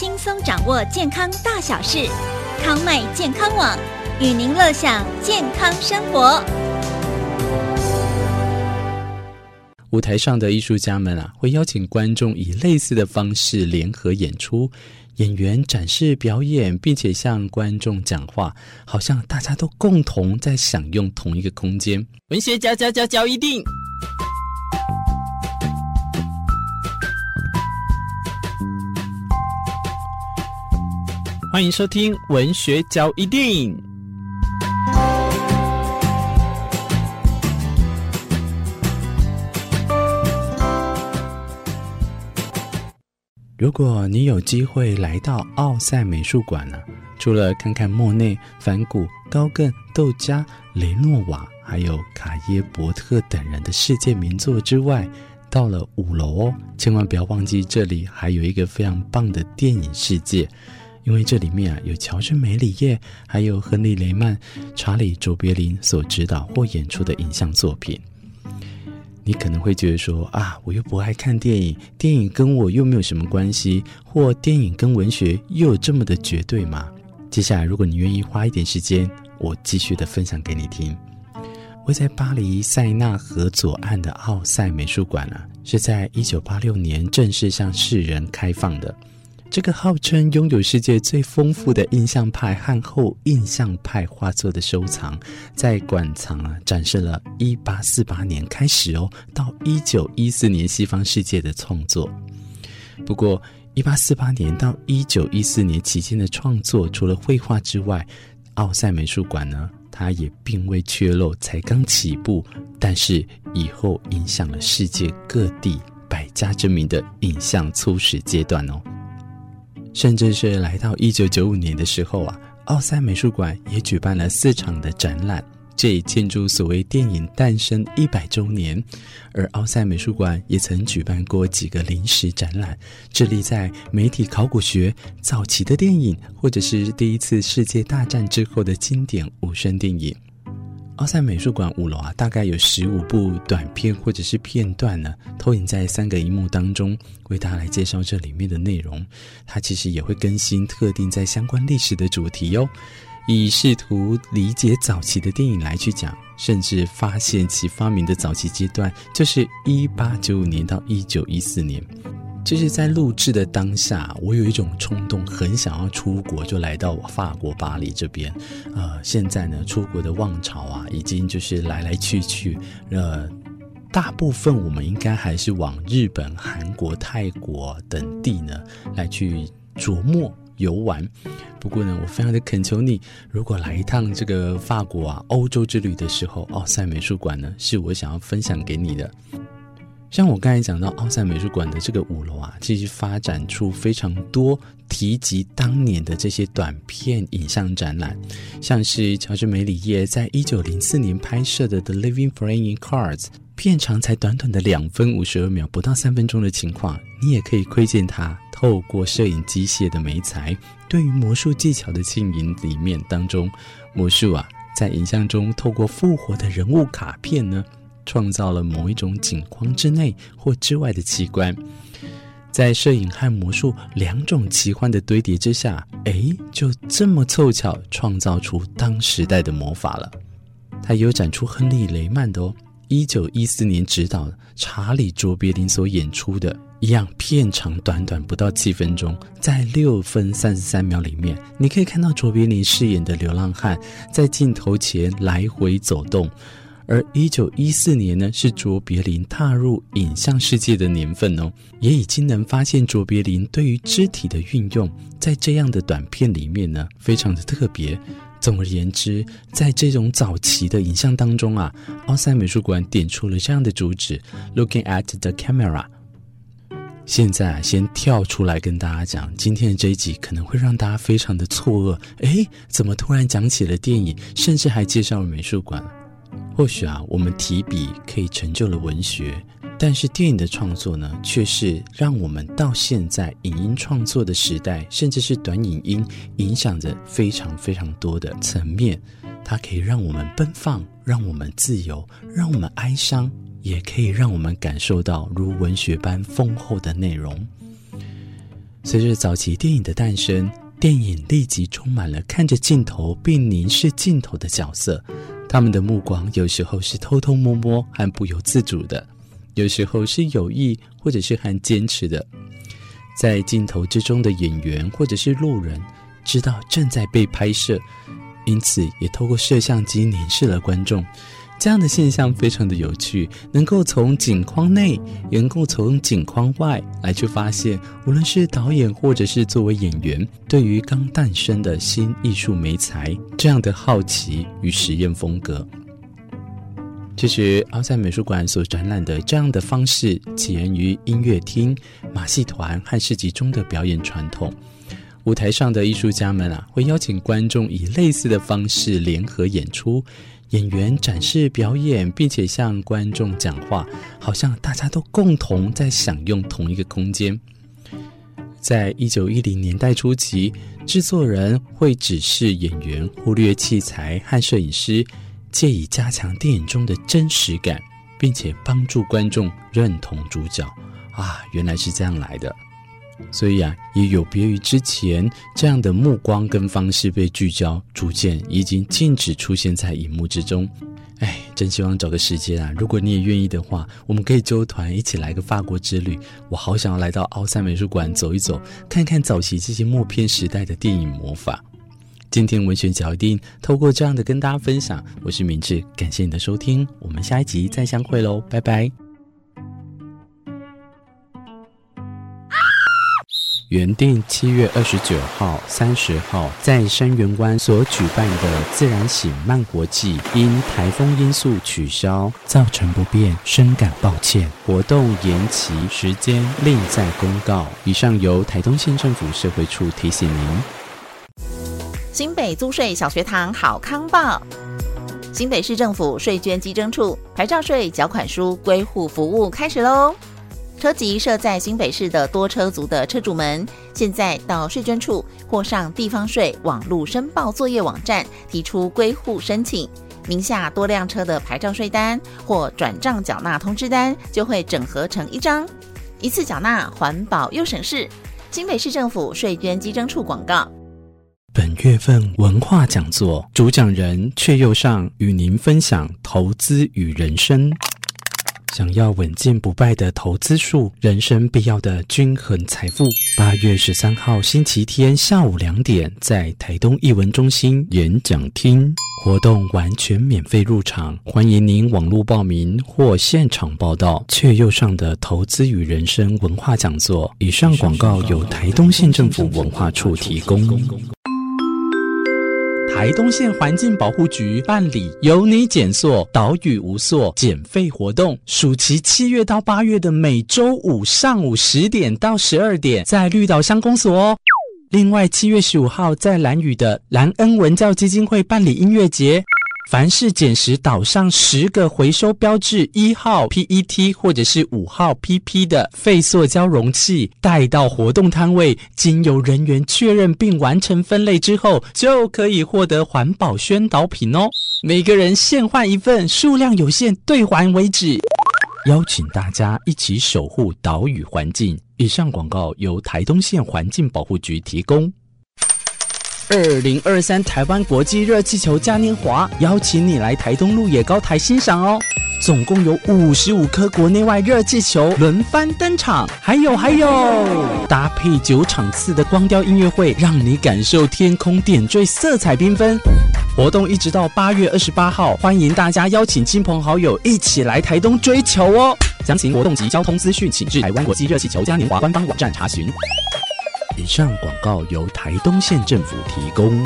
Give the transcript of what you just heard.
轻松掌握健康大小事。康迈健康网，与您乐享健康生活。舞台上的艺术家们啊，会邀请观众以类似的方式联合演出，演员展示表演，并且向观众讲话，好像大家都共同在享用同一个空间。文学家教教教一定。欢迎收听《文学交易电影》。如果你有机会来到奥赛美术馆呢，除了看看莫内、梵谷、高更、窦加、雷诺瓦，还有卡耶伯特等人的世界名作之外，到了五楼哦，千万不要忘记这里还有一个非常棒的电影世界。因为这里面啊有乔治·梅里叶，还有亨利·雷曼、查理·卓别林所指导或演出的影像作品。你可能会觉得说啊，我又不爱看电影，电影跟我又没有什么关系，或电影跟文学又有这么的绝对吗？接下来，如果你愿意花一点时间，我继续的分享给你听。位在巴黎塞纳河左岸的奥赛美术馆啊，是在一九八六年正式向世人开放的。这个号称拥有世界最丰富的印象派和后印象派画作的收藏，在馆藏啊展示了1848年开始哦，到1914年西方世界的创作。不过，1848年到1914年期间的创作，除了绘画之外，奥赛美术馆呢，它也并未缺漏，才刚起步，但是以后影响了世界各地百家争鸣的影像初始阶段哦。甚至是来到一九九五年的时候啊，奥赛美术馆也举办了四场的展览，这也庆祝所谓电影诞生一百周年。而奥赛美术馆也曾举办过几个临时展览，致力在媒体考古学、早期的电影，或者是第一次世界大战之后的经典无声电影。奥赛美术馆五楼啊，大概有十五部短片或者是片段呢，投影在三个荧幕当中，为大家来介绍这里面的内容。它其实也会更新特定在相关历史的主题哟，以试图理解早期的电影来去讲，甚至发现其发明的早期阶段，就是一八九五年到一九一四年。就是在录制的当下，我有一种冲动，很想要出国，就来到法国巴黎这边。呃，现在呢，出国的旺潮啊，已经就是来来去去。呃，大部分我们应该还是往日本、韩国、泰国等地呢来去琢磨游玩。不过呢，我非常的恳求你，如果来一趟这个法国啊、欧洲之旅的时候，奥赛美术馆呢，是我想要分享给你的。像我刚才讲到奥赛美术馆的这个五楼啊，其实发展出非常多提及当年的这些短片影像展览，像是乔治·梅里耶在一九零四年拍摄的《The Living Flame in Cards》，片长才短短的两分五十二秒，不到三分钟的情况，你也可以窥见他透过摄影机械的美材，对于魔术技巧的经营里面当中，魔术啊，在影像中透过复活的人物卡片呢。创造了某一种景框之内或之外的奇观，在摄影和魔术两种奇幻的堆叠之下，哎，就这么凑巧创造出当时代的魔法了。他有展出亨利·雷曼的哦，一九一四年执导查理·卓别林所演出的一样，片长短短不到七分钟，在六分三十三秒里面，你可以看到卓别林饰演的流浪汉在镜头前来回走动。而一九一四年呢，是卓别林踏入影像世界的年份哦，也已经能发现卓别林对于肢体的运用，在这样的短片里面呢，非常的特别。总而言之，在这种早期的影像当中啊，奥赛美术馆点出了这样的主旨：Looking at the camera。现在啊，先跳出来跟大家讲，今天的这一集可能会让大家非常的错愕，诶，怎么突然讲起了电影，甚至还介绍了美术馆？或许啊，我们提笔可以成就了文学，但是电影的创作呢，却是让我们到现在影音创作的时代，甚至是短影音，影响着非常非常多的层面。它可以让我们奔放，让我们自由，让我们哀伤，也可以让我们感受到如文学般丰厚的内容。随着早期电影的诞生，电影立即充满了看着镜头并凝视镜头的角色，他们的目光有时候是偷偷摸摸和不由自主的，有时候是有意或者是很坚持的。在镜头之中的演员或者是路人知道正在被拍摄，因此也透过摄像机凝视了观众。这样的现象非常的有趣，能够从景框内，也能够从景框外来去发现，无论是导演或者是作为演员，对于刚诞生的新艺术媒材这样的好奇与实验风格。其实奥赛美术馆所展览的这样的方式，起源于音乐厅、马戏团和市集中的表演传统。舞台上的艺术家们啊，会邀请观众以类似的方式联合演出。演员展示表演，并且向观众讲话，好像大家都共同在享用同一个空间。在一九一零年代初期，制作人会指示演员忽略器材和摄影师，借以加强电影中的真实感，并且帮助观众认同主角。啊，原来是这样来的。所以啊，也有别于之前这样的目光跟方式被聚焦，逐渐已经禁止出现在荧幕之中。哎，真希望找个时间啊，如果你也愿意的话，我们可以揪团一起来个法国之旅。我好想要来到奥赛美术馆走一走，看看早期这些默片时代的电影魔法。今天文学脚印透过这样的跟大家分享，我是明智，感谢你的收听，我们下一集再相会喽，拜拜。原定七月二十九号、三十号在山园湾所举办的自然醒漫活祭，因台风因素取消，造成不便，深感抱歉。活动延期时间另再公告。以上由台东县政府社会处提醒您。新北租税小学堂好康报，新北市政府税捐稽征处牌照税缴款书归户服务开始喽。车籍设在新北市的多车族的车主们，现在到税捐处或上地方税网络申报作业网站提出归户申请，名下多辆车的牌照税单或转账缴纳通知单就会整合成一张，一次缴纳，环保又省事。新北市政府税捐稽征处广告。本月份文化讲座主讲人却又上与您分享投资与人生。想要稳健不败的投资术，人生必要的均衡财富。八月十三号星期天下午两点，在台东艺文中心演讲厅，活动完全免费入场，欢迎您网络报名或现场报到。却又上的投资与人生文化讲座，以上广告由台东县政府文化处提供。台东县环境保护局办理有你减塑，岛屿无塑减费活动，暑期七月到八月的每周五上午十点到十二点，在绿岛乡公所哦。另外，七月十五号在蓝屿的兰恩文教基金会办理音乐节。凡是捡拾岛上十个回收标志一号 PET 或者是五号 PP 的废塑胶容器，带到活动摊位，经由人员确认并完成分类之后，就可以获得环保宣导品哦。每个人限换一份，数量有限，兑还为止。邀请大家一起守护岛屿环境。以上广告由台东县环境保护局提供。二零二三台湾国际热气球嘉年华，邀请你来台东鹿野高台欣赏哦！总共有五十五颗国内外热气球轮番登场，还有还有，搭配九场次的光雕音乐会，让你感受天空点缀，色彩缤纷。活动一直到八月二十八号，欢迎大家邀请亲朋好友一起来台东追球哦！详情活动及交通资讯，请至台湾国际热气球嘉年华官方网站查询。以上广告由台东县政府提供。